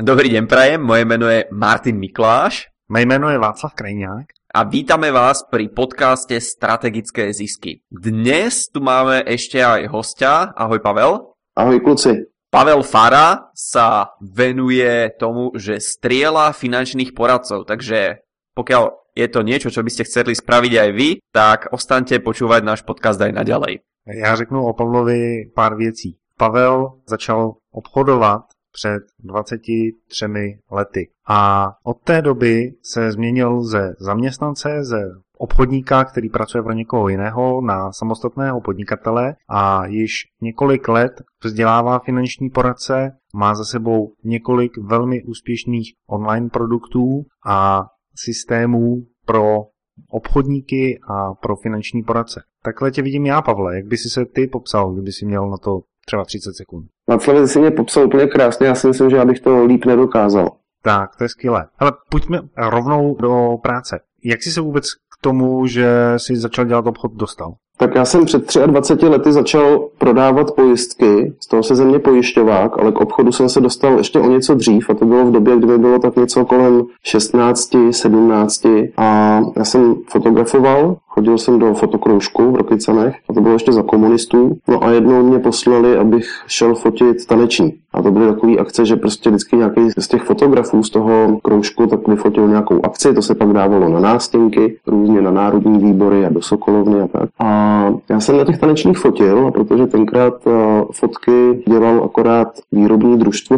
Dobrý den prajem, moje jméno je Martin Mikláš. Mé jméno je Václav Krajňák. A vítame vás pri podcaste Strategické zisky. Dnes tu máme ešte aj hostia. Ahoj Pavel. Ahoj kluci. Pavel Fara sa venuje tomu, že striela finančných poradcov, takže pokiaľ je to niečo, čo by ste chceli spraviť aj vy, tak ostaňte počúvať náš podcast aj naďalej. Já řeknu o Pavlovi pár věcí. Pavel začal obchodovat před 23 lety. A od té doby se změnil ze zaměstnance, ze obchodníka, který pracuje pro někoho jiného, na samostatného podnikatele a již několik let vzdělává finanční poradce, má za sebou několik velmi úspěšných online produktů a systémů pro obchodníky a pro finanční poradce. Takhle tě vidím já, Pavle. Jak by si se ty popsal, kdyby si měl na to třeba 30 sekund? Václav, si mě popsal úplně krásně, já si myslím, že já bych to líp nedokázal. Tak, to je skvělé. Ale pojďme rovnou do práce. Jak jsi se vůbec k tomu, že jsi začal dělat obchod, dostal? Tak já jsem před 23 lety začal prodávat pojistky, z toho se ze mě pojišťovák, ale k obchodu jsem se dostal ještě o něco dřív a to bylo v době, kdy mi bylo tak něco kolem 16, 17 a já jsem fotografoval, chodil jsem do fotokroužku v Rokycanech a to bylo ještě za komunistů. No a jednou mě poslali, abych šel fotit taneční. A to byly takové akce, že prostě vždycky nějaký z těch fotografů z toho kroužku tak vyfotil nějakou akci, to se pak dávalo na nástěnky, různě na národní výbory a do Sokolovny a tak. A já jsem na těch tanečních fotil, protože tenkrát uh, fotky dělal akorát výrobní družstvo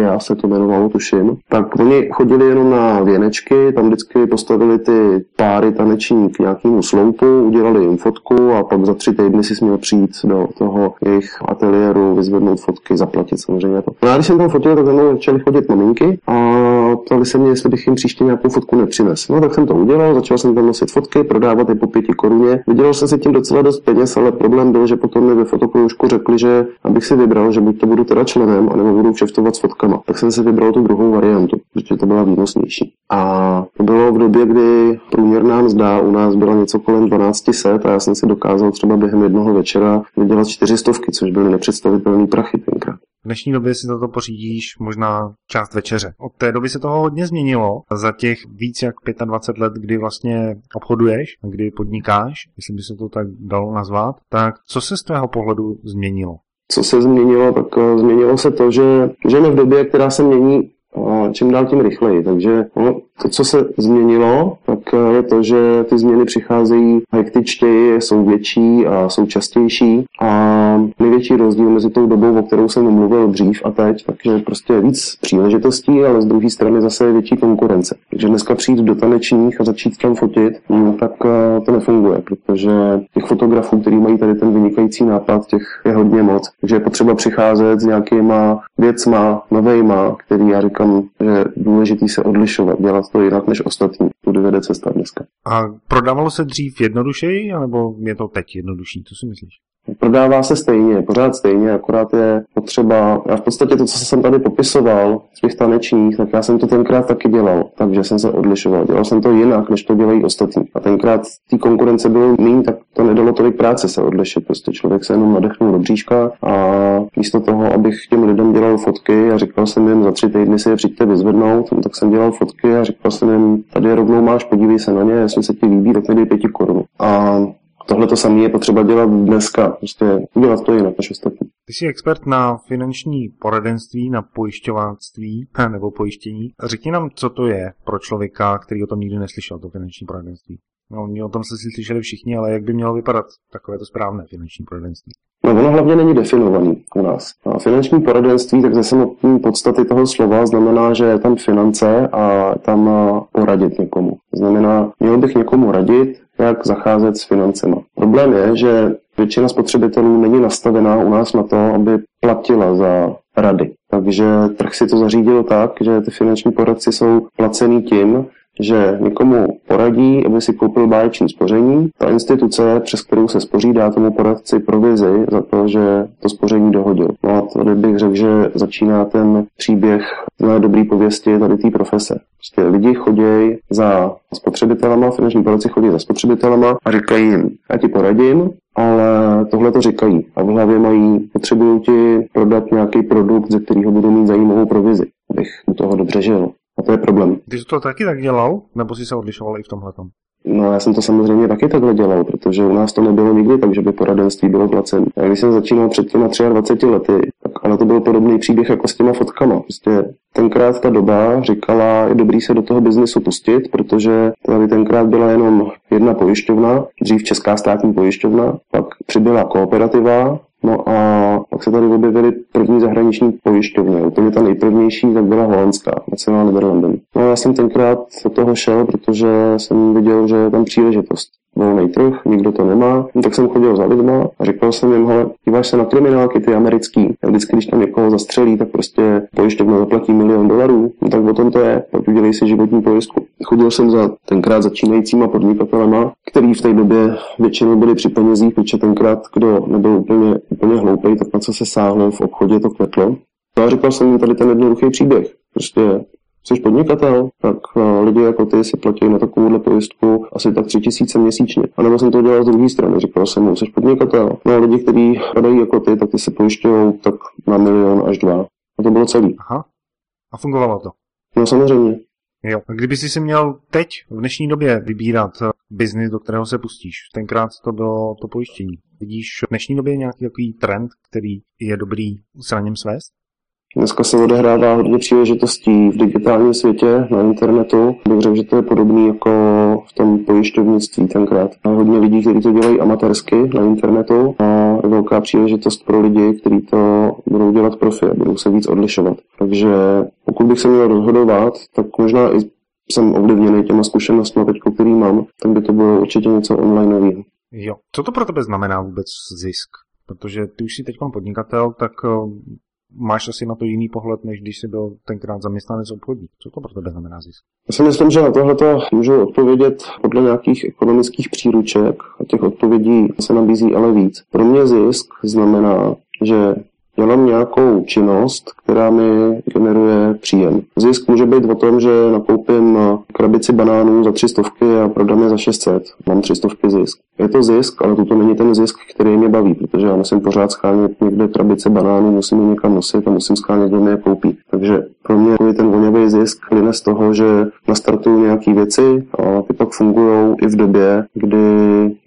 já se to jmenovalo, tuším, tak oni chodili jenom na věnečky, tam vždycky postavili ty páry taneční k nějakému sloupu, udělali jim fotku a pak za tři týdny si směl přijít do toho jejich ateliéru, vyzvednout fotky, zaplatit samozřejmě to. No a když jsem tam fotil, tak za mnou začaly chodit maminky a ptali se mě, jestli bych jim příště nějakou fotku nepřinesl. No tak jsem to udělal, začal jsem tam nosit fotky, prodávat je po pěti koruně. Vydělal jsem si tím docela dost peněz, ale problém byl, že potom mi ve fotokroužku řekli, že abych si vybral, že buď to budu teda členem, anebo budu kšeftovat s fotkama. Tak jsem si vybral tu druhou variantu, protože to byla výnosnější. A to bylo v době, kdy průměrná mzda u nás byla něco kolem 1200 a já jsem si dokázal třeba během jednoho večera vydělat čtyřistovky, což byly nepředstavitelné prachy tenkrát. V dnešní době si toto pořídíš možná část večeře. Od té doby se toho hodně změnilo. Za těch víc jak 25 let, kdy vlastně obchoduješ, kdy podnikáš, jestli by se to tak dalo nazvat, tak co se z tvého pohledu změnilo? Co se změnilo, tak eh, změnilo se to, že žijeme v době, která se mění eh, čím dál tím rychleji. Takže no, to, co se změnilo, tak eh, je to, že ty změny přicházejí hektičtěji, jsou větší a jsou častější a největší rozdíl mezi tou dobou, o kterou jsem mluvil dřív a teď, takže prostě víc příležitostí, ale z druhé strany zase je větší konkurence. Takže dneska přijít do tanečních a začít tam fotit, no, tak eh, to nefunguje, protože těch fotografů, kteří mají tady ten vynikající nápad, těch je hodně moc. Takže je potřeba přicházet s nějakýma věcma, novejma, který já říkám, že je důležitý se odlišovat, dělat to jinak než ostatní. Tudy vede cesta dneska. A prodávalo se dřív jednodušeji, anebo je to teď jednodušší? Co si myslíš? Prodává se stejně, pořád stejně, akorát je potřeba, a v podstatě to, co jsem tady popisoval v těch tanečních, tak já jsem to tenkrát taky dělal, takže jsem se odlišoval. Dělal jsem to jinak, než to dělají ostatní. A tenkrát té konkurence bylo méně, tak to nedalo tolik práce se odlišit. Prostě člověk se jenom nadechnul do bříška a místo toho, abych těm lidem dělal fotky a říkal jsem jim, za tři týdny si je přijďte vyzvednout, no, tak jsem dělal fotky a říkal jsem jim, tady rovnou máš, podívej se na ně, jestli se ti líbí, tak tady pěti korun. A tohle to samé je potřeba dělat dneska, prostě udělat to jinak než ostatní. Ty jsi expert na finanční poradenství, na pojišťováctví nebo pojištění. Řekni nám, co to je pro člověka, který o tom nikdy neslyšel, to finanční poradenství. No, oni o tom se slyšeli všichni, ale jak by mělo vypadat takové to správné finanční poradenství? No, ono hlavně není definovaný u nás. A finanční poradenství, tak ze samotné podstaty toho slova znamená, že je tam finance a tam poradit někomu. Znamená, měl bych někomu radit, jak zacházet s financema. Problém je, že většina spotřebitelů není nastavená u nás na to, aby platila za rady. Takže trh si to zařídil tak, že ty finanční poradci jsou placený tím, že někomu poradí, aby si koupil báječní spoření. Ta instituce, přes kterou se spoří, dá tomu poradci provizi za to, že to spoření dohodil. No a tady bych řekl, že začíná ten příběh na dobrý pověsti tady té profese. Prostě lidi chodí za spotřebitelama, finanční poradci chodí za spotřebitelama a říkají jim, já ti poradím, ale tohle to říkají a v hlavě mají, potřebují ti prodat nějaký produkt, ze kterého budou mít zajímavou provizi abych u toho dobře žil. A to je problém. Ty jsi to taky tak dělal, nebo jsi se odlišoval i v tomhle? No já jsem to samozřejmě taky takhle dělal, protože u nás to nebylo nikdy tak, že by poradenství bylo placen. A když jsem začínal před těma 23 lety, tak ale to byl podobný příběh jako s těma fotkama. Prostě tenkrát ta doba říkala, je dobrý se do toho biznesu pustit, protože tady tenkrát byla jenom jedna pojišťovna, dřív Česká státní pojišťovna, pak přibyla kooperativa, No a pak se tady objevily první zahraniční pojišťovny. Úplně ta nejprvnější tak byla holandská, Nacional Nederlanden. No já jsem tenkrát do toho šel, protože jsem viděl, že je tam příležitost. Volný trh, nikdo to nemá. No, tak jsem chodil za lidma a říkal jsem jim, hele, díváš se na kriminálky, ty americký. A vždycky, když tam někoho zastřelí, tak prostě pojišťovna zaplatí milion dolarů. No tak o tom to je, tak udělej si životní pojistku. Chodil jsem za tenkrát začínajícíma podnikatelema, který v té době většinou byli při penězích, protože tenkrát, kdo nebyl úplně, úplně hloupý, tak na co se sáhlo v obchodě, to kvetlo. No a říkal jsem jim tady ten jednoduchý příběh. Prostě jsi podnikatel, tak uh, lidi jako ty si platí na takovouhle pojistku asi tak tři tisíce měsíčně. A nebo jsem to dělal z druhé strany, říkal jsem mu, jsi podnikatel. No a lidi, kteří padají jako ty, tak ty se pojišťují tak na milion až dva. A to bylo celý. Aha. A fungovalo to? No samozřejmě. Jo. A kdyby si si měl teď, v dnešní době, vybírat eh, biznis, do kterého se pustíš, tenkrát to bylo to pojištění. Vidíš v dnešní době nějaký takový trend, který je dobrý s raním svést? Dneska se odehrává hodně příležitostí v digitálním světě, na internetu. Bych řekl, že to je podobné jako v tom pojišťovnictví tenkrát. A hodně lidí, kteří to dělají amatérsky na internetu a velká příležitost pro lidi, kteří to budou dělat profi a budou se víc odlišovat. Takže pokud bych se měl rozhodovat, tak možná i jsem ovlivněný těma zkušenostmi, teď, který mám, tak by to bylo určitě něco online Jo. Co to pro tebe znamená vůbec zisk? Protože ty už jsi teď podnikatel, tak máš asi na to jiný pohled, než když jsi byl tenkrát zaměstnanec obchodník. Co to pro tebe znamená zisk? Já si myslím, že na tohle můžu odpovědět podle nějakých ekonomických příruček a těch odpovědí se nabízí ale víc. Pro mě zisk znamená, že dělám nějakou činnost, která mi generuje příjem. Zisk může být o tom, že nakoupím krabici banánů za 300 a prodám je za 600. Mám 300 zisk. Je to zisk, ale to není ten zisk, který mě baví, protože já musím pořád schánět někde krabice banánů, musím je někam nosit a musím schánět, kdo mi je koupí. Takže pro mě je ten voněvý zisk plyne z toho, že nastartuju nějaké věci a ty pak fungují i v době, kdy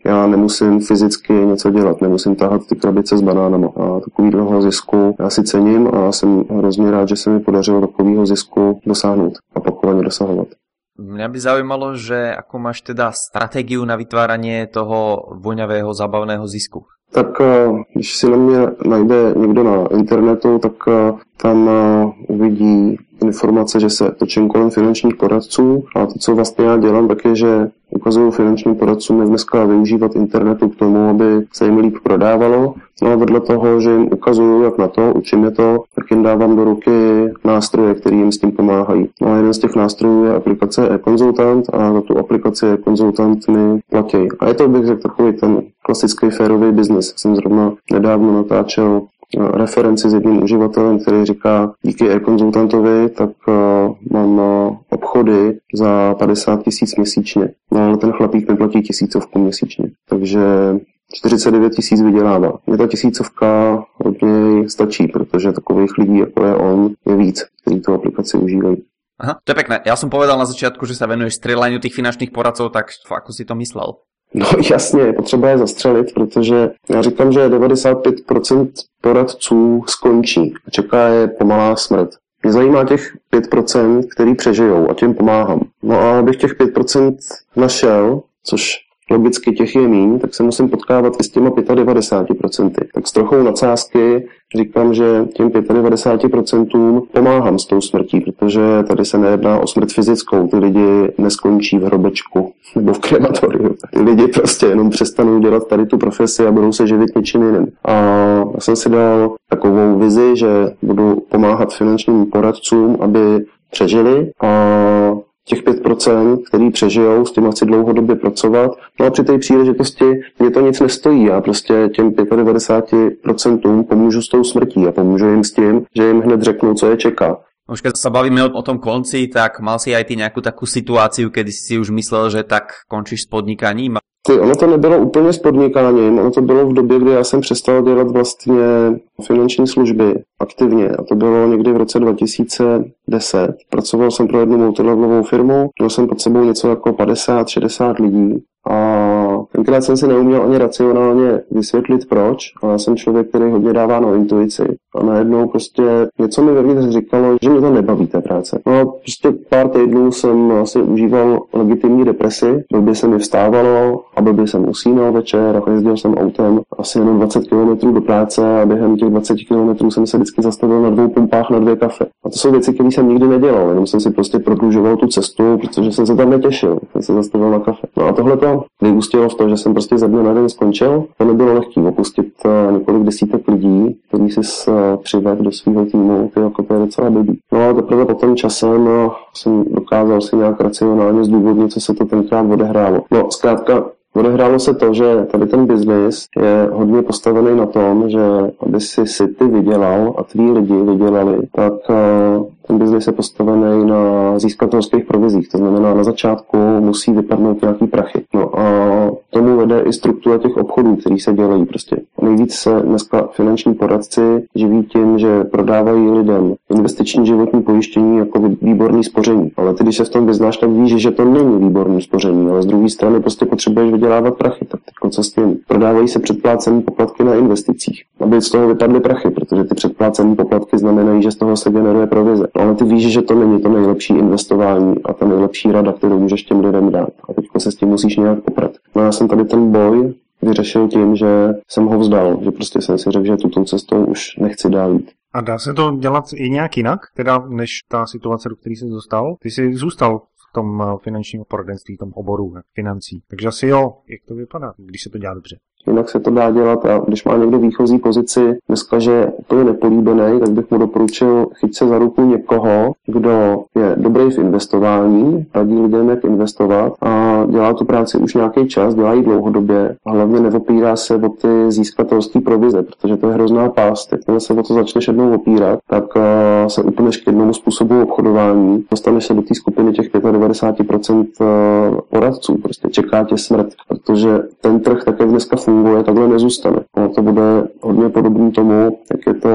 já nemusím fyzicky něco dělat, nemusím tahat ty krabice s banánama. A takovýhle zisku já si cením a jsem hrozně rád, že se mi podařilo takového zisku dosáhnout a opakovaně dosahovat. Mňa by zaujímalo, že ako máš teda stratégiu na vytváranie toho voňavého zábavného zisku. Tak eh, když si na mě najde někdo na internetu, tak eh, tam eh, uvidí informace, že se točím kolem finančních poradců. A to, co vlastně já dělám, tak je, že ukazuju finančním poradcům, jak dneska využívat internetu k tomu, aby se jim líp prodávalo. No a vedle toho, že jim ukazuju, jak na to, učím je to, tak jim dávám do ruky nástroje, které jim s tím pomáhají. No a jeden z těch nástrojů je aplikace e-konzultant a za tu aplikaci e-konzultant mi platí. A je to, bych řekl, takový ten klasický férový biznis. Jsem zrovna nedávno natáčel referenci s jedním uživatelem, který říká, díky e-konzultantovi, tak uh, mám uh, obchody za 50 tisíc měsíčně. No ale ten chlapík neplatí tisícovku měsíčně. Takže 49 tisíc vydělává. Mě ta tisícovka od něj stačí, protože takových lidí, jako je on, je víc, kteří tu aplikaci užívají. Aha, to je pekné. Ja som povedal na začiatku, že sa venuješ strieľaniu tých finančních poradcov, tak ako si to myslel? No jasně, je potřeba je zastřelit, protože já říkám, že 95% poradců skončí a čeká je pomalá smrt. Mě zajímá těch 5%, který přežijou a těm pomáhám. No a abych těch 5% našel, což logicky těch je míň, tak se musím potkávat i s těma 95%. Tak s trochou nadsázky říkám, že těm 95% pomáhám s tou smrtí, protože tady se nejedná o smrt fyzickou. Ty lidi neskončí v hrobečku nebo v krematoriu. Ty lidi prostě jenom přestanou dělat tady tu profesi a budou se živit něčím jiným. A já jsem si dal takovou vizi, že budu pomáhat finančním poradcům, aby přežili a těch 5%, který přežijou, s těma chci dlouhodobě pracovat. No a při té příležitosti mě to nic nestojí. Já prostě těm 95% pomůžu s tou smrtí a pomůžu jim s tím, že jim hned řeknu, co je čeká. Už keď sa bavíme o, tom konci, tak mal si aj ty nejakú takú situáciu, kedy si už myslel, že tak končíš s podnikaním? Ty, ono to nebylo úplně s podnikáním, ono to bylo v době, kdy já jsem přestal dělat vlastně finanční služby aktivně a to bylo někdy v roce 2010. Pracoval jsem pro jednu multilevelovou firmu, měl jsem pod sebou něco jako 50-60 lidí a tenkrát jsem si neuměl ani racionálně vysvětlit proč, ale já jsem člověk, který hodně dává na intuici. A najednou prostě něco mi vevnitř říkalo, že mě to nebaví té práce. No a prostě pár týdnů jsem asi užíval legitimní depresi, blbě se mi vstávalo a blbě jsem usínal večer a jezdil jsem autem asi jenom 20 km do práce a během těch 20 km jsem se vždycky zastavil na dvou pumpách na dvě kafe. A to jsou věci, které jsem nikdy nedělal, jenom jsem si prostě prodlužoval tu cestu, protože jsem se tam netěšil, jsem se zastavil na kafe. No a tohle to vyústilo v to, že jsem prostě ze dne na den skončil. To nebylo lehké opustit eh, několik desítek lidí, kteří si eh, přived do svého týmu, ty jako to je docela blbý. No a teprve potom časem eh, jsem dokázal si nějak racionálně zdůvodnit, co se to tenkrát odehrálo. No, zkrátka, Odehrálo se to, že tady ten biznis je hodně postavený na tom, že aby si si ty vydělal a tví lidi vydělali, tak ten biznis je postavený na získatelských provizích. To znamená, na začátku musí vypadnout nějaký prachy. No a tomu vede i struktura těch obchodů, který se dělají. Prostě nejvíc se dneska finanční poradci živí tím, že prodávají lidem investiční životní pojištění jako výborný spoření. Ale ty, když se v tom vyznáš, tak víš, že to není výborný spoření, ale z druhé strany prostě potřebuješ vydělávat prachy. Tak teď co s tím? Prodávají se předplácené poplatky na investicích, aby z toho vypadly prachy, protože ty předplácené poplatky znamenají, že z toho se generuje provize. No, ale ty víš, že to není to nejlepší investování a ta nejlepší rada, kterou můžeš těm lidem dát. A teď se s tím musíš nějak poprat. No já jsem tady ten boj vyřešil tím, že jsem ho vzdal, že prostě jsem si řekl, že tuto cestou už nechci dál jít. A dá se to dělat i nějak jinak, teda než ta situace, do které jsi dostal? Ty jsi zůstal v tom eh, finančním poradenství, v tom oboru financí. Takže asi jo, jak to vypadá, když se to dělá dobře jinak se to dá dělat a když má někdo výchozí pozici dneska, že je úplně nepolíbený, tak bych mu doporučil chyt se za ruku někoho, kdo je dobrý v investování, radí lidem, jak investovat a dělá tu práci už nějaký čas, dělá ji dlouhodobě a hlavně neopírá se o ty získatelské provize, protože to je hrozná pást. Jakmile se o to začneš jednou opírat, tak eh, se úplně k jednomu způsobu obchodování. Dostaneš se do té skupiny těch 95% eh, poradců. Prostě čeká tě smrt, protože ten trh také dneska funguje takhle nezůstane. Ono to bude hodně podobné tomu, jak je to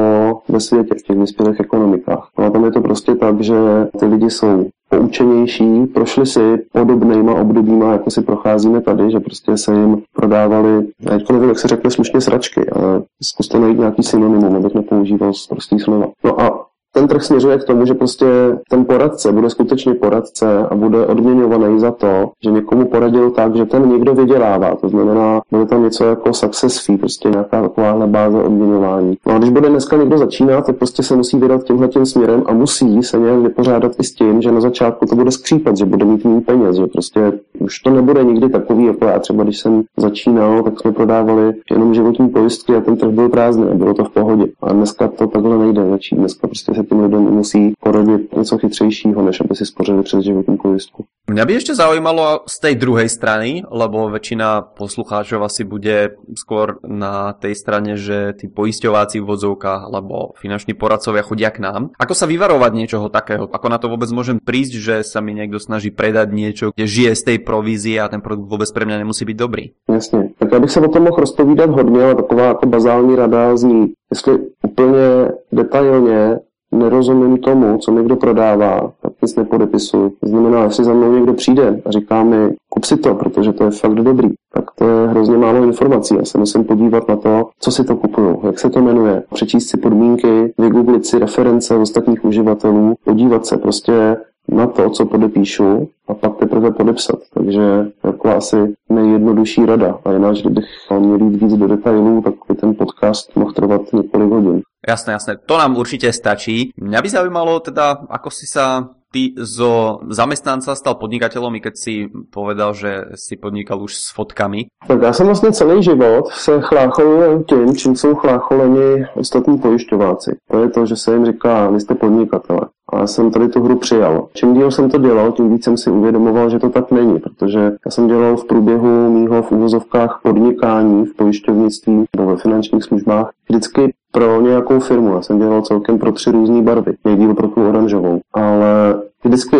ve světě, v těch vyspělých ekonomikách. No a tam je to prostě tak, že ty lidi jsou poučenější, prošli si podobnýma obdobíma, jako si procházíme tady, že prostě se jim prodávali, já nevím, jak se řekne slušně sračky, ale zkuste najít nějaký synonymum, abych nepoužíval prostý slova. No a ten trh směřuje k tomu, že prostě ten poradce bude skutečně poradce a bude odměňovaný za to, že někomu poradil tak, že ten někdo vydělává. To znamená, bude tam něco jako success fee, prostě nějaká taková báze odměňování. No a když bude dneska někdo začínat, tak prostě se musí vydat tímhle tím směrem a musí se nějak vypořádat i s tím, že na začátku to bude skřípat, že bude mít méně peněz, že prostě už to nebude nikdy takový, jako já třeba, když jsem začínal, tak jsme prodávali jenom životní pojistky a ten trh byl prázdný a bylo to v pohodě. A dneska to takhle nejde začít. Dneska prostě se těm lidem musí poradit něco chytřejšího, než aby si spořili přes životní pojistku. Mňa by ešte zaujímalo z tej druhej strany, lebo väčšina poslucháčov asi bude skôr na tej strane, že tí poisťováci v vodzovkách alebo finanční poradcovia chodia k nám. Ako sa vyvarovať niečoho takého? Ako na to vôbec môžem prísť, že sa mi niekto snaží predať niečo, kde žije z tej provízie a ten produkt vôbec pre mňa nemusí byť dobrý? Jasně. Tak já bych se o tom mohl rozpovídat hodně, ale taková jako bazální rada zní, jestli úplně detailně nerozumím tomu, co někdo prodává, tak nic nepodepisuju. To znamená, jestli za mnou někdo přijde a říká mi, kup si to, protože to je fakt dobrý, tak to je hrozně málo informací. Já se musím podívat na to, co si to kupuju, jak se to jmenuje, přečíst si podmínky, vygooglit si reference ostatních uživatelů, podívat se prostě na to, co podepíšu a pak teprve podepsat. Takže jako asi nejjednodušší rada. A jinak, kdybych měl jít víc do detailů, tak by ten podcast mohl trvat několik hodin. Jasné, jasné. To nám určite stačí. Mňa by zaujímalo teda, ako si sa ty zo zamestnanca stal podnikateľom, i keď si povedal, že si podnikal už s fotkami? Tak já jsem vlastně celý život se chlácholil tím, čím jsou chlácholeni ostatní pojišťováci. To je to, že se jim říká, vy jste podnikatele. A jsem tady tu hru přijal. Čím díl jsem to dělal, tím víc jsem si uvědomoval, že to tak není, protože já jsem dělal v průběhu mýho v úvozovkách podnikání v pojišťovnictví nebo ve finančních službách vždycky pro nějakou firmu. Já jsem dělal celkem pro tři různé barvy. Nejdíl pro tu oranžovou. Ale vždycky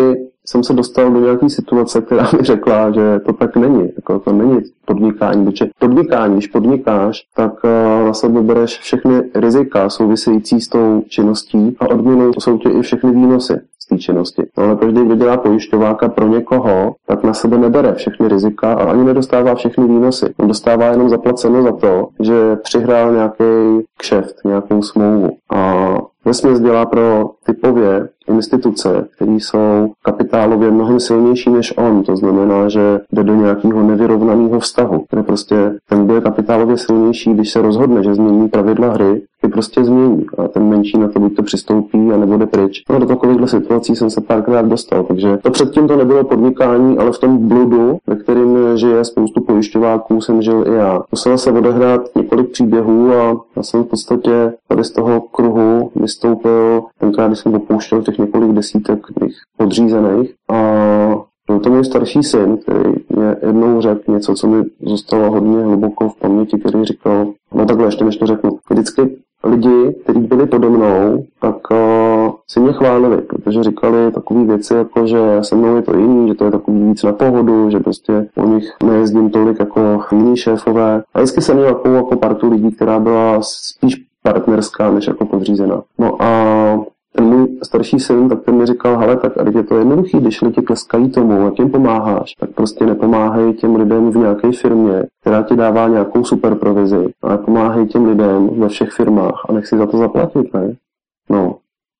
jsem se dostal do nějaké situace, která mi řekla, že to tak není. Jako to není podnikání, protože podnikání, když podnikáš, tak uh, na sebe bereš všechny rizika související s tou činností a odměnou jsou tě i všechny výnosy té činnosti. No, ale každý, kdo dělá pojišťováka pro někoho, tak na sebe nebere všechny rizika a ani nedostává všechny výnosy. On dostává jenom zaplaceno za to, že přihrál nějaký kšeft, nějakou smlouvu. A Vesměs dělá pro typově instituce, které jsou kapitálově mnohem silnější než on. To znamená, že jde do nějakého nevyrovnaného vztahu, kde prostě ten, kdo je kapitálově silnější, když se rozhodne, že změní pravidla hry, je prostě změní. A ten menší na to buď to přistoupí a nebo jde pryč. No do takovýchhle situací jsem se párkrát dostal. Takže to předtím to nebylo podnikání, ale v tom bludu, ve kterém žije spoustu pojišťováků, jsem žil i já. Musel se odehrát několik příběhů a já jsem v podstatě tady z toho kruhu vystoupil, tenkrát, když jsem opouštěl těch několik desítek mých podřízených a byl to můj starší syn, který mě jednou řekl něco, co mi zůstalo hodně hluboko v paměti, který říkal, no takhle ještě než to řeknu, vždycky lidi, kteří byli pode mnou, tak uh, si mě chválili, protože říkali takové věci, jako že se mnou je to jiný, že to je takový víc na pohodu, že prostě o nich nejezdím tolik jako jiní šéfové. A vždycky jsem měl takovou jako partu lidí, která byla spíš partnerská, než jako podřízená. No a ten můj starší syn, tak ten mi říkal, hele, tak a je to jednoduchý, když lidi tleskají tomu, jak jim pomáháš, tak prostě nepomáhají těm lidem v nějaké firmě, která ti dává nějakou super provizi, ale pomáhají těm lidem ve všech firmách a nech si za to zaplatit, ne? No,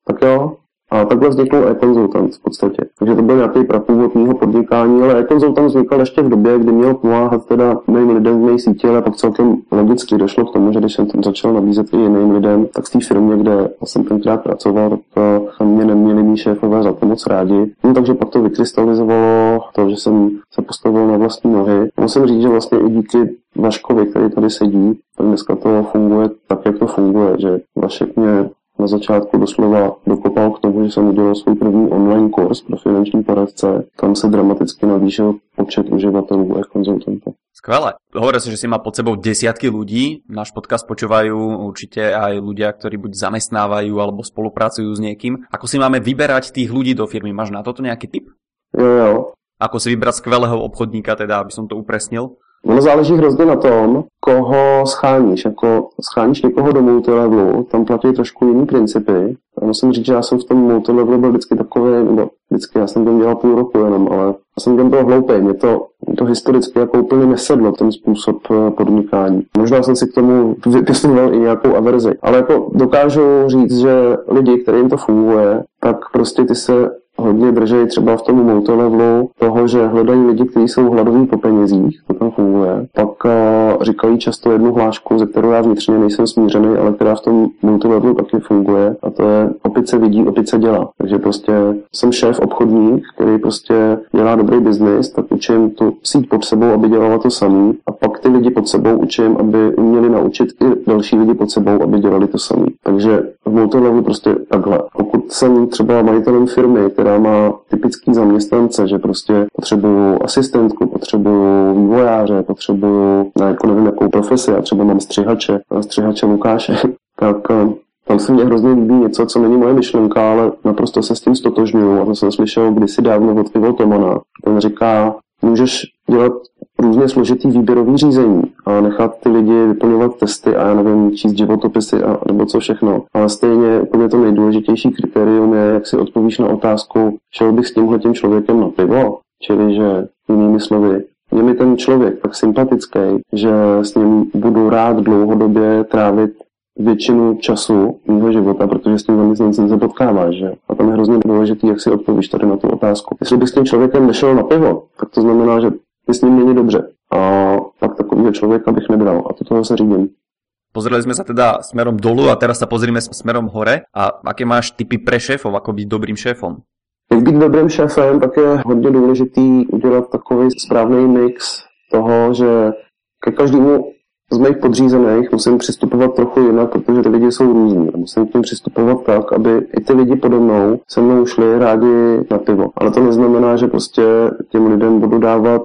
tak jo, a takhle vznikl e-konzultant v podstatě. Takže to byl nějaký prapůvod mého podnikání, ale e-konzultant vznikl ještě v době, kdy měl pomáhat teda mým lidem v mé síti, ale pak celkem logicky došlo k tomu, že když jsem tam začal nabízet i jiným lidem, tak v té firmě, kde jsem tenkrát pracoval, tak to mě neměli mý šéfové za to moc rádi. No, takže pak to vykrystalizovalo to, že jsem se postavil na vlastní nohy. Musím říct, že vlastně i díky Vaškovi, který tady sedí, tak dneska to funguje tak, jak to funguje, že Vašek mě na začátku doslova dokopal k tomu, že jsem udělal svůj první online kurz pro finanční poradce, kam se dramaticky navýšil počet uživatelů a konzultantů. Skvelé. Hovorí sa, že si má pod sebou desiatky ľudí. Náš podcast počúvajú určite aj ľudia, ktorí buď zamestnávajú alebo spolupracujú s niekým. Ako si máme vyberať tých ľudí do firmy? Máš na toto nejaký tip? Jo, jo. Ako si vybrať skvelého obchodníka, teda, aby som to upresnil? Ono záleží hrozně na tom, koho scháníš. Jako scháníš někoho do multilevelu, tam platí trošku jiný principy. A musím říct, že já jsem v tom multilevelu byl vždycky takový, nebo vždycky já jsem tam dělal půl roku jenom, ale já jsem tam byl hloupý. Mě to, mě to historicky jako úplně nesedlo, ten způsob eh, podnikání. Možná jsem si k tomu vypěstoval i nějakou averzi. Ale jako dokážu říct, že lidi, kterým to funguje, tak prostě ty se hodně drží třeba v tom multilevelu toho, že hledají lidi, kteří jsou hladoví po penězích, to tam funguje. Pak uh, říkají často jednu hlášku, ze kterou já vnitřně nejsem smířený, ale která v tom multilevelu taky funguje a to je opice vidí, opice dělá. Takže prostě jsem šéf obchodník, který prostě dělá dobrý biznis, tak učím tu síť pod sebou, aby dělala to samý a pak ty lidi pod sebou učím, aby uměli naučit i další lidi pod sebou, aby dělali to samý. Takže v multilevelu prostě takhle. Pokud jsem třeba majitelem firmy, která má typický zaměstnance, že prostě potřebuju asistentku, potřebuju vývojáře, potřebuju, na jako nevím, jakou profesi, já třeba mám střihače, střihače Lukáše, tak eh, tam se mně hrozně líbí něco, co není moje myšlenka, ale naprosto se s tím stotožňuju. A to jsem slyšel kdysi dávno od Ivo Tomana. Ten říká, můžeš dělat různě složitý výběrový řízení a nechat ty lidi vyplňovat testy a já nevím, číst životopisy a nebo co všechno. Ale stejně úplně to nejdůležitější kritérium je, jak si odpovíš na otázku, šel bych s tímhle tím člověkem na pivo, čili že jinými slovy, je mi ten člověk tak sympatický, že s ním budu rád dlouhodobě trávit většinu času mého života, protože s tím zaměstnancem se potkáváš, že? A tam je hrozně důležitý, jak si odpovíš tady na tu otázku. Jestli bys s tím člověkem nešel na pivo, tak to znamená, že je s ním není dobře. A pak takového člověka bych nebral. A to toho se řídím. Pozreli sme sa teda smerom dolu a teraz sa pozrime smerom hore. A aké máš typy pre šéfov, ako byť dobrým šéfom? Jak být dobrým šéfem, tak je hodně důležitý udělat takový správný mix toho, že ke každému z mých podřízených musím přistupovat trochu jinak, protože ty lidi jsou různí. Musím k tím přistupovat tak, aby i ty lidi pode mnou se mnou šli rádi na pivo. Ale to neznamená, že prostě těm lidem budu dávat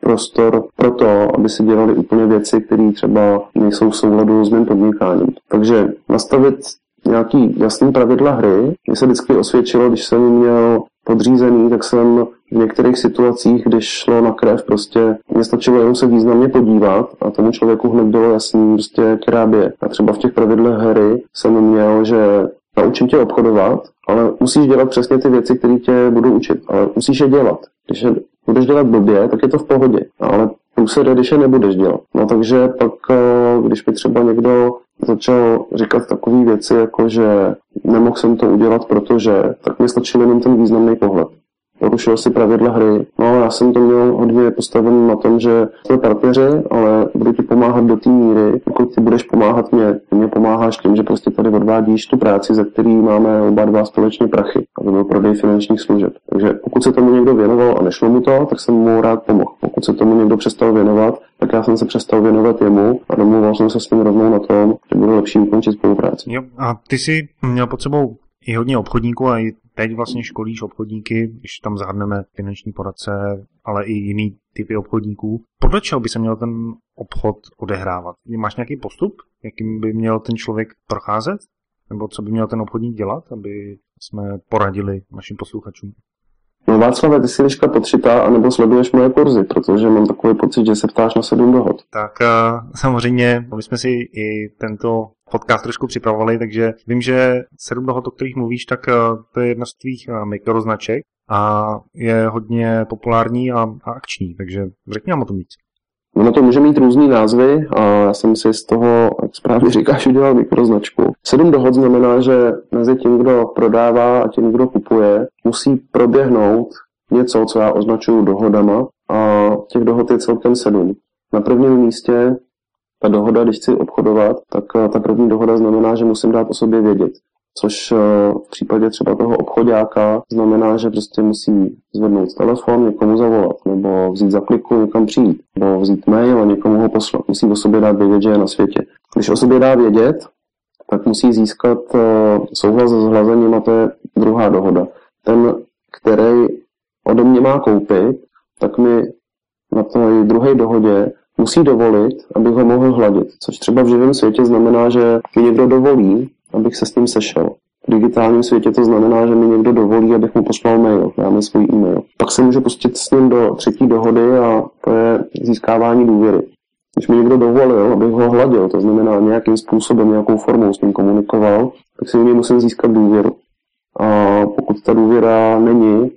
prostor pro to, aby si dělali úplně věci, které třeba nejsou v souladu s mým podnikáním. Takže nastavit nějaký jasný pravidla hry. Mně se vždycky osvědčilo, když jsem měl podřízený, tak jsem v některých situacích, když šlo na krev, prostě mě stačilo jenom se významně podívat a tomu člověku hned bylo jasný, prostě, bije. A třeba v těch pravidlech hry jsem měl, že naučím tě obchodovat, ale musíš dělat přesně ty věci, které tě budou učit. Ale musíš je dělat. Když je budeš dělat blbě, tak je to v pohodě. Ale průsede, když je nebudeš dělat. No takže pak, eh, když mi třeba někdo začal říkat takové věci, jako že nemohl jsem to udělat, protože, tak mi stačil jenom ten významný pohled porušil si pravidla hry. No já jsem to měl hodně postavený na tom, že jsme partneři, ale budu ti pomáhat do té míry, pokud ty budeš pomáhat mě. Ty mě pomáháš tím, že prostě tady odvádíš tu práci, ze který máme oba dva společně prachy, aby byl prodej finančních služeb. Takže pokud se tomu někdo věnoval a nešlo mu to, tak jsem mu rád pomohl. Pokud se tomu někdo přestal věnovat, tak já jsem se přestal věnovat jemu a domluval jsem se s ním rovnou na tom, že bude lepší ukončit spolupráci. Jo, a ty jsi měl pod sebou i hodně obchodníků a i teď vlastně školíš obchodníky, když tam zahrneme finanční poradce, ale i jiný typy obchodníků. Podle čeho by se měl ten obchod odehrávat? Máš nějaký postup, jakým by měl ten člověk procházet? Nebo co by měl ten obchodník dělat, aby jsme poradili našim posluchačům? No Václav, ty jsi dneška potřitá, anebo sleduješ moje kurzy, protože mám takový pocit, že se ptáš na sedm dohod. Tak uh, samozřejmě, my jsme si i tento podcast trošku připravovali, takže vím, že sedm dohod, o kterých mluvíš, tak uh, to je jedna z tvých uh, mikroznaček a je hodně populární a, a akční, takže řekni nám o tom víc. Ono to může mít různý názvy a já jsem si z toho, jak správně říkáš, udělal mikroznačku. Sedm dohod znamená, že mezi tím, kdo prodává a tím, kdo kupuje, musí proběhnout něco, co já označuju dohodama a těch dohod je celkem sedm. Na prvním místě ta dohoda, když chci obchodovat, tak ta první dohoda znamená, že musím dát o sobě vědět což eh, v případě třeba toho obchodáka znamená, že prostě musí zvednout telefon, někomu zavolat, nebo vzít za kliku, někam přijít, nebo vzít mail a někomu ho poslat. Musí o sobě dát vědět, že je na světě. Když o sobě dá vědět, tak musí získat eh, souhlas s hlazením a to je druhá dohoda. Ten, který ode mě má koupit, tak mi na té druhé dohodě musí dovolit, abych ho mohl hladit. Což třeba v živém světě znamená, že mi někdo dovolí, abych se s ním sešel. V digitálním světě to znamená, že mi někdo dovolí, abych mu poslal mail, dáme svůj e-mail. Pak se může pustit s ním do třetí dohody a to je získávání důvěry. Když mi někdo dovolil, abych ho hladil, to znamená nějakým způsobem, nějakou formou s ním komunikoval, tak si u něj musím získat důvěru. A pokud ta důvěra není,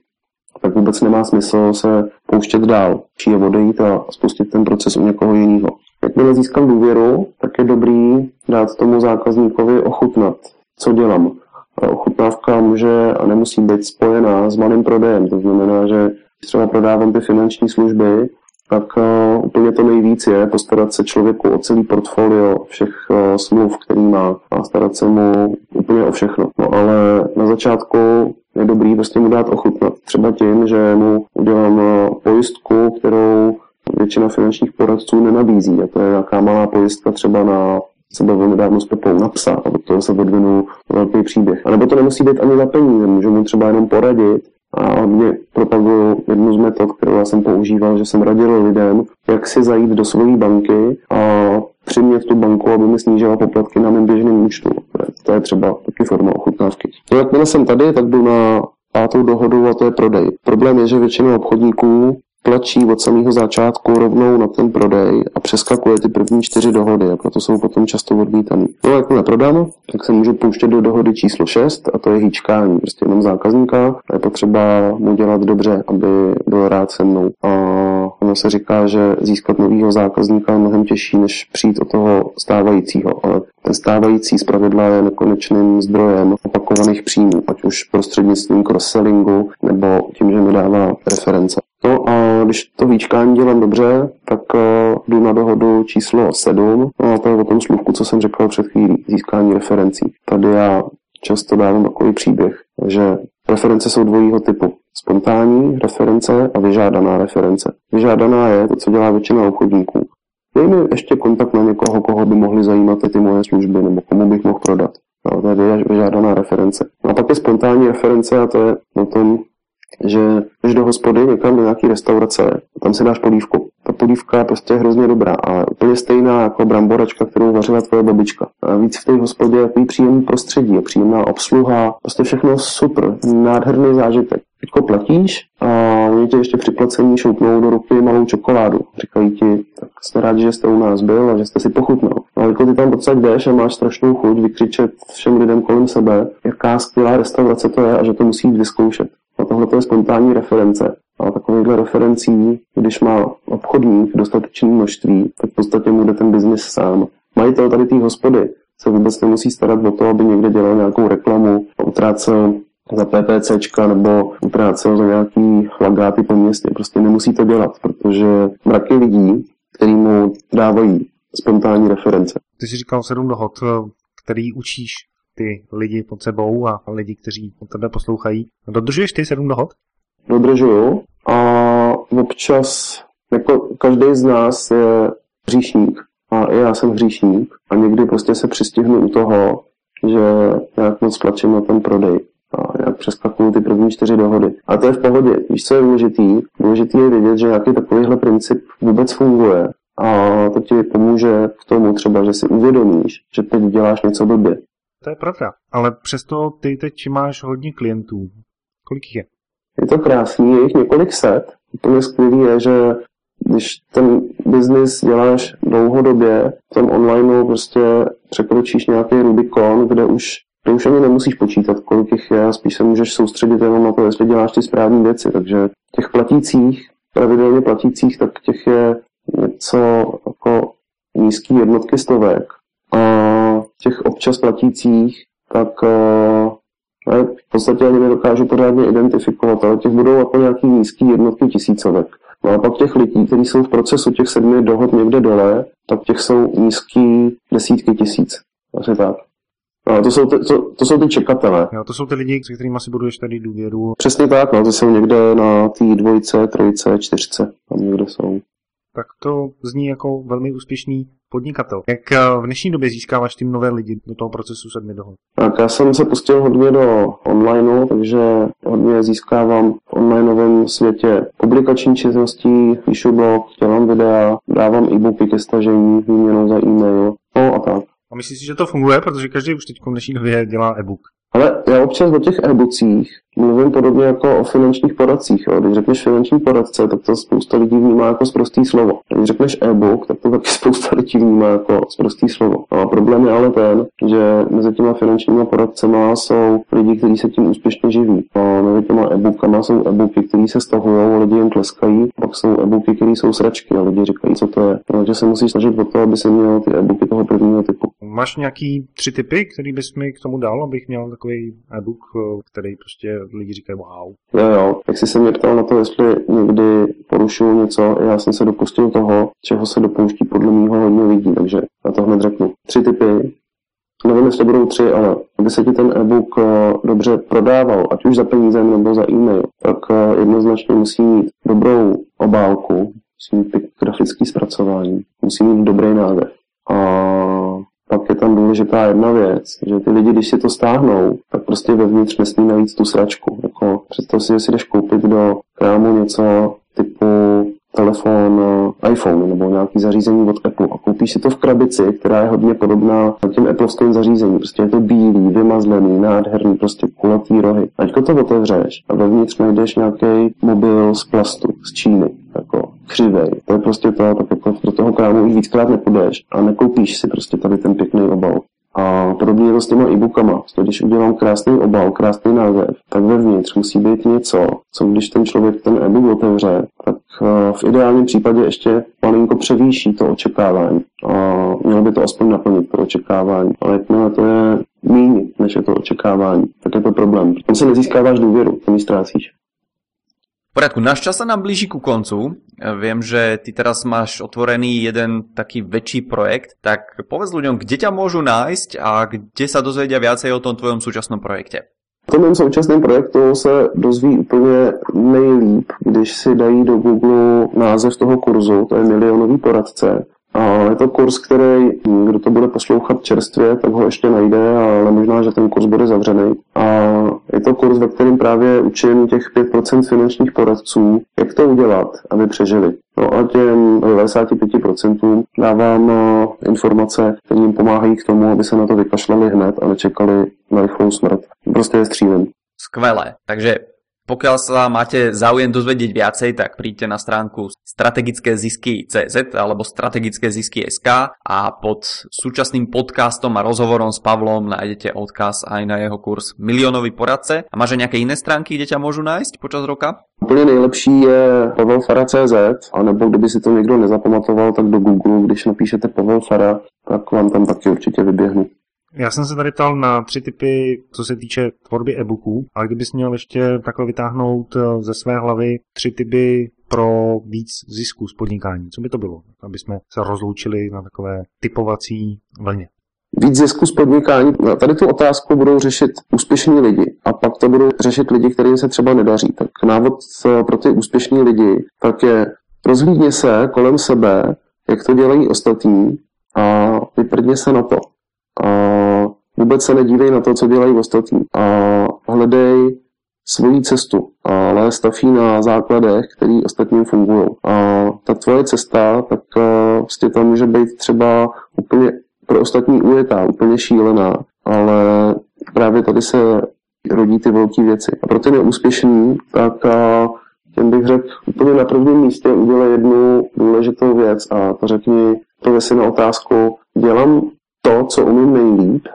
tak vůbec nemá smysl se pouštět dál. Či odejít a spustit ten proces u někoho jiného. Jakmile získám důvěru, tak je dobrý dát tomu zákazníkovi ochutnat, co dělám. Ochutnávka může a nemusí být spojená s malým prodejem. To znamená, že když třeba prodávám ty finanční služby, tak uh, úplně to nejvíc je postarat se člověku o celý portfolio všech uh, smluv, který má a starat se mu úplně o všechno. No ale na začátku je dobrý prostě mu dát ochutnat. Třeba tím, že mu udělám uh, pojistku, kterou většina finančních poradců nenabízí. A to je nějaká malá pojistka třeba na se bavil nedávno s Pepou na psa a do toho se odvinul velký příběh. A nebo to nemusí být ani za peníze, můžu mu třeba jenom poradit a mě propaguju jednu z metod, kterou já jsem používal, že jsem radil lidem, jak si zajít do své banky a přimět tu banku, aby mi snížila poplatky na mém běžném účtu. To je třeba taky forma ochutnávky. No jakmile jsem tady, tak jdu na pátou dohodu a to je prodej. Problém je, že většina obchodníků tlačí od samého začátku rovnou na ten prodej a přeskakuje ty první čtyři dohody a proto jsou potom často odmítaný. No a jakmile prodám, tak se můžu pouštět do dohody číslo 6 a to je hýčkání. Prostě jenom zákazníka a je potřeba mu dělat dobře, aby byl rád se mnou. A ono se říká, že získat nového zákazníka je mnohem těžší, než přijít od toho stávajícího, ale ten stávající zpravidla je nekonečným zdrojem opakovaných příjmů, ať už prostřednictvím cross-sellingu nebo tím, že mi dává reference. No a když to výčkání dělám dobře, tak uh, jdu na dohodu číslo 7, no a to je o tom slůvku, co jsem řekl před chvílí, získání referencí. Tady já často dávám takový příběh, že reference jsou dvojího typu. Spontánní reference a vyžádaná reference. Vyžádaná je to, co dělá většina obchodníků. Dej mi ještě kontakt na někoho, koho by mohly zajímat ty moje služby, nebo komu bych mohl prodat. No, to je vyžádaná reference. No a pak je spontánní reference a to je o tom, že když do hospody někam do nějaký restaurace, tam si dáš polívku. Ta polívka je prostě hrozně dobrá a úplně stejná jako bramboračka, kterou vařila tvoje babička. A víc v té hospodě je příjemný prostředí, příjemná obsluha, prostě všechno super, nádherný zážitek. Teďko platíš a oni ti ještě při placení šoupnou do ruky malou čokoládu. Říkají ti, tak jsme rádi, že jste u nás byl a že jste si pochutnal. No, a jako ty tam pocať jdeš a máš strašnou chuť vykřičet všem lidem kolem sebe, jaká skvělá restaurace to je a že to musí jít vyzkoušet. Tohle to je spontánní reference. A takovýchhle referencí, když má obchodník dostatečné množství, tak v podstatě mu jde ten biznis sám. Majitel tady té hospody se vůbec nemusí starat o to, aby někde dělal nějakou reklamu, utrácel za PPCčka nebo utrácel za nějaký flagáty po městě. Prostě nemusí to dělat, protože mraky lidí, který mu dávají spontánní reference. Ty jsi říkal sedm dohod, který učíš ty lidi pod sebou a lidi, kteří od tebe poslouchají. Dodržuješ ty sedm dohod? Dodržuju a občas, jako každý z nás je hříšník a i já jsem hříšník a někdy prostě se přistihnu u toho, že nějak moc tlačím na ten prodej a nějak přeskakuju ty první čtyři dohody. A to je v pohodě. Víš, co je důležitý? Důležitý je vědět, že nějaký takovýhle princip vůbec funguje a to ti pomůže k tomu třeba, že si uvědomíš, že teď děláš něco blbě. To je pravda, ale přesto ty teď máš hodně klientů. Kolik je? Je to krásný, je jich několik set. Úplně skvělý je, že když ten biznis děláš dlouhodobě, v tom online prostě překročíš nějaký Rubikon, kde už, kde už ani nemusíš počítat, kolik jich je, spíš se můžeš soustředit jenom na to, jestli děláš ty správné věci. Takže těch platících, pravidelně platících, tak těch je něco jako nízký jednotky stovek. Těch občas platících, tak uh, v podstatě ani nedokážu pořádně identifikovat, ale těch budou jako nějaký nízký jednotky tisícovek. No a pak těch lidí, kteří jsou v procesu těch sedmi dohod někde dole, tak těch jsou nízký desítky tisíc. Asi tak. No, to, jsou ty, to, to jsou ty čekatele. Jo, to jsou ty lidi, se kterými si buduješ tady důvěru. Přesně tak, no, to jsou někde na té dvojce, trojce, čtyřce, tam někde jsou. Tak to zní jako velmi úspěšný podnikatel. Jak eh, v dnešní době získáváš tím nové lidi do toho procesu sedmi dohod? Tak já jsem se pustil hodně do online, takže hodně získávám v onlineovém světě publikační činností, píšu blog, dělám videa, dávám e-booky ke stažení, výměnou za e-mail, no a tak. A myslíš si, že to funguje? Protože každý už teď v dnešní době dělá e-book. Ale já občas o těch e-bookcích mluvím podobně jako o finančních poradcích. Jo. Když řekneš finanční poradce, tak to spousta lidí vnímá jako zprostý slovo. Když řekneš e-book, tak to taky spousta lidí vnímá jako zprostý slovo. No a problém je ale ten, že mezi těma finančními poradcema jsou lidi, kteří se tím úspěšně živí. A mezi těma e-bookama jsou e-booky, které se stahují, lidi jim tleskají. Pak jsou e-booky, které jsou sračky a lidi říkají, co to je. Takže se musíš snažit o to, aby se měl ty e-booky toho prvního typu. Máš nějaký tři typy, který bys mi k tomu dal, abych měl takový e-book, který prostě lidi říkají wow. Jo, jo. Jak jsi se mě ptal na to, jestli někdy porušuju něco, já jsem se dopustil toho, čeho se dopouští podle mýho hodně lidí, takže na to hned řeknu. Tři typy. Nevím, jestli budou tři, ale aby se ti ten e-book eh, dobře prodával, ať už za peníze nebo za e-mail, tak eh, jednoznačně musí mít dobrou obálku, musí mít grafický zpracování, musí mít dobrý název. A pak je tam důležitá jedna věc, že ty lidi, když si to stáhnou, tak prostě vevnitř nesmí najít tu sračku. Jako, představ si, že si jdeš koupit do krámu něco typu telefon, eh, iPhone nebo nějaký zařízení od Apple a koupíš si to v krabici, která je hodně podobná těm Appleovským zařízením. Prostě je to bílý, vymazlený, nádherný, prostě kulatý rohy. Ať to otevřeš a vevnitř najdeš nějaký mobil z plastu, z Číny, jako křivej. To je prostě to, tak jako do toho krámu už víckrát nepůjdeš a nekoupíš si prostě tady ten pěkný obal. A podobně je to s těma e-bookama. Když udělám krásný obal, krásný název, tak vevnitř musí být něco, co když ten člověk ten e-book otevře, tak eh, v ideálním případě ještě malinko převýší to očekávání. A mělo by to aspoň naplnit to očekávání. Ale jakmile to je méně, než je to očekávání, tak je to problém. Tam se nezískáváš důvěru, tam ji ztrácíš poriadku, náš čas sa nám blíži ku koncu. Viem, že ty teraz máš otvorený jeden taký väčší projekt, tak povedz ľuďom, kde ťa môžu nájsť a kde sa dozvedia viacej o tom tvojom súčasnom projekte. V tom současném projektu se dozví úplně nejlíp, když si dají do Google název toho kurzu, to je milionový poradce. A je to kurz, který, kdo to bude poslouchat čerstvě, tak ho ještě najde, ale možná, že ten kurz bude zavřený. A je to kurz, ve kterém právě učím těch 5% finančních poradců, jak to udělat, aby přežili. No a těm 95% dávám eh, informace, které jim pomáhají k tomu, aby se na to vykašlali hned a nečekali na rychlou smrt. Prostě je střílem. Skvelé. Takže pokiaľ sa máte záujem dozvedieť viacej, tak príďte na stránku strategické zisky CZ alebo strategické zisky SK a pod súčasným podcastom a rozhovorom s Pavlom nájdete odkaz aj na jeho kurz Milionový poradce. A máš nejaké iné stránky, kde ťa môžu nájsť počas roka? Úplně nejlepší je Pavel Fara CZ, anebo kdyby si to někdo nezapamatoval, tak do Google, když napíšete Pavel Fara, tak vám tam taky určitě vyběhnu. Já jsem se tady ptal na tři typy, co se týče tvorby e-booků, ale kdybys měl ještě takhle vytáhnout eh, ze své hlavy tři typy pro víc zisku z podnikání, co by to bylo, aby jsme se rozloučili na takové typovací vlně? Víc zisku z podnikání. Tady tu otázku budou řešit úspěšní lidi a pak to budou řešit lidi, kterým se třeba nedaří. Tak návod eh, pro ty úspěšní lidi tak je rozhlídně se kolem sebe, jak to dělají ostatní a vyprdně se na to. A Vůbec se nedívej na to, co dělají ostatní a hledej svoji cestu, ale staví na základech, který ostatním fungují. A ta tvoje cesta, tak vlastně tam může být třeba úplně pro ostatní ujetá, úplně šílená, ale právě tady se rodí ty velké věci. A pro ty neúspěšný, tak těm bych řekl úplně na prvním místě udělej jednu důležitou věc a to řekni, to si na otázku, dělám to, co umím nejlíp,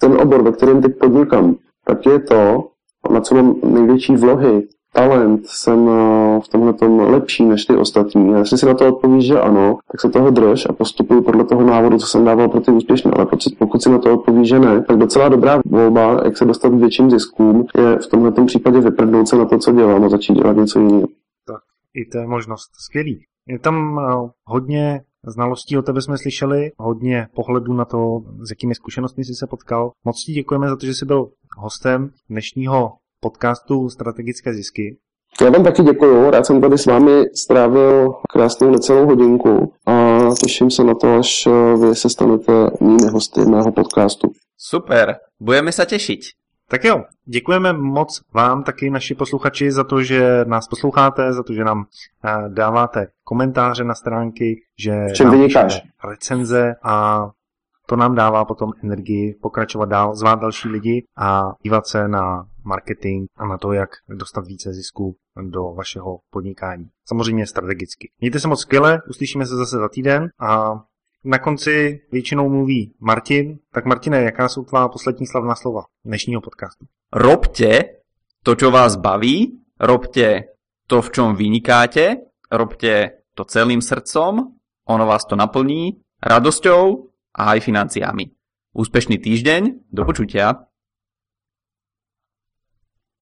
ten obor, ve kterém teď podnikám, tak je to, na co mám největší vlohy, talent, jsem eh, v tomhle tom lepší než ty ostatní. A jestli si na to odpovíš, že ano, tak se toho drž a postupuj podle toho návodu, co jsem dával pro ty úspěšné. Ale pokud si na to odpovíš, že ne, tak docela dobrá volba, jak se dostat k větším ziskům, je v tomhle případě vyprdnout se na to, co dělám a začít dělat něco jiného. Tak, i to je možnost. Skvělý. Je tam eh, hodně znalostí o tebe jsme slyšeli, hodně pohledů na to, s jakými zkušenostmi jsi se potkal. Moc ti děkujeme za to, že jsi byl hostem dnešního podcastu Strategické zisky. Já vám taky děkuju, rád jsem tady s vámi strávil krásnou necelou hodinku a těším se na to, až eh, vy se stanete mými hosty mého podcastu. Super, budeme se těšit. Tak jo, děkujeme moc vám, taky naši posluchači, za to, že nás posloucháte, za to, že nám eh, dáváte komentáře na stránky, že Čem nám recenze a to nám dává potom energii pokračovat dál, zvát další lidi a dívat se na marketing a na to, jak dostat více zisku do vašeho podnikání. Samozřejmě strategicky. Mějte se moc skvěle, uslyšíme se zase za týden a na konci většinou mluví Martin. Tak Martine, jaká jsou tvá poslední slavná slova dnešního podcastu? Robte to, čo vás baví, robte to, v čom vynikáte, robte to celým srdcom, ono vás to naplní radosťou a aj financiami. Úspešný týždeň, do počutia.